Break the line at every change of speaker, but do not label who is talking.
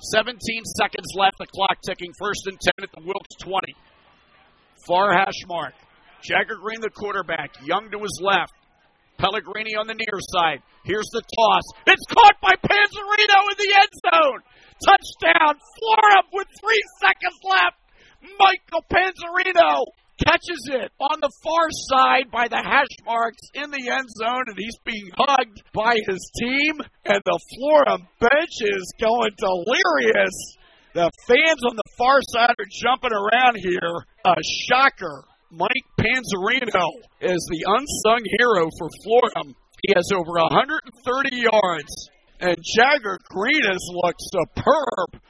17 seconds left, the clock ticking. First and 10 at the Wilkes 20. Far hash mark. Jagger Green, the quarterback. Young to his left. Pellegrini on the near side. Here's the toss. It's caught by Panzerino in the end zone. Touchdown, Florham with three seconds left. Michael Panzarino catches it on the far side by the hash marks in the end zone, and he's being hugged by his team. And the Florham bench is going delirious. The fans on the far side are jumping around here. A shocker. Mike Panzerino is the unsung hero for Florham. He has over 130 yards, and Jagger Green has looked superb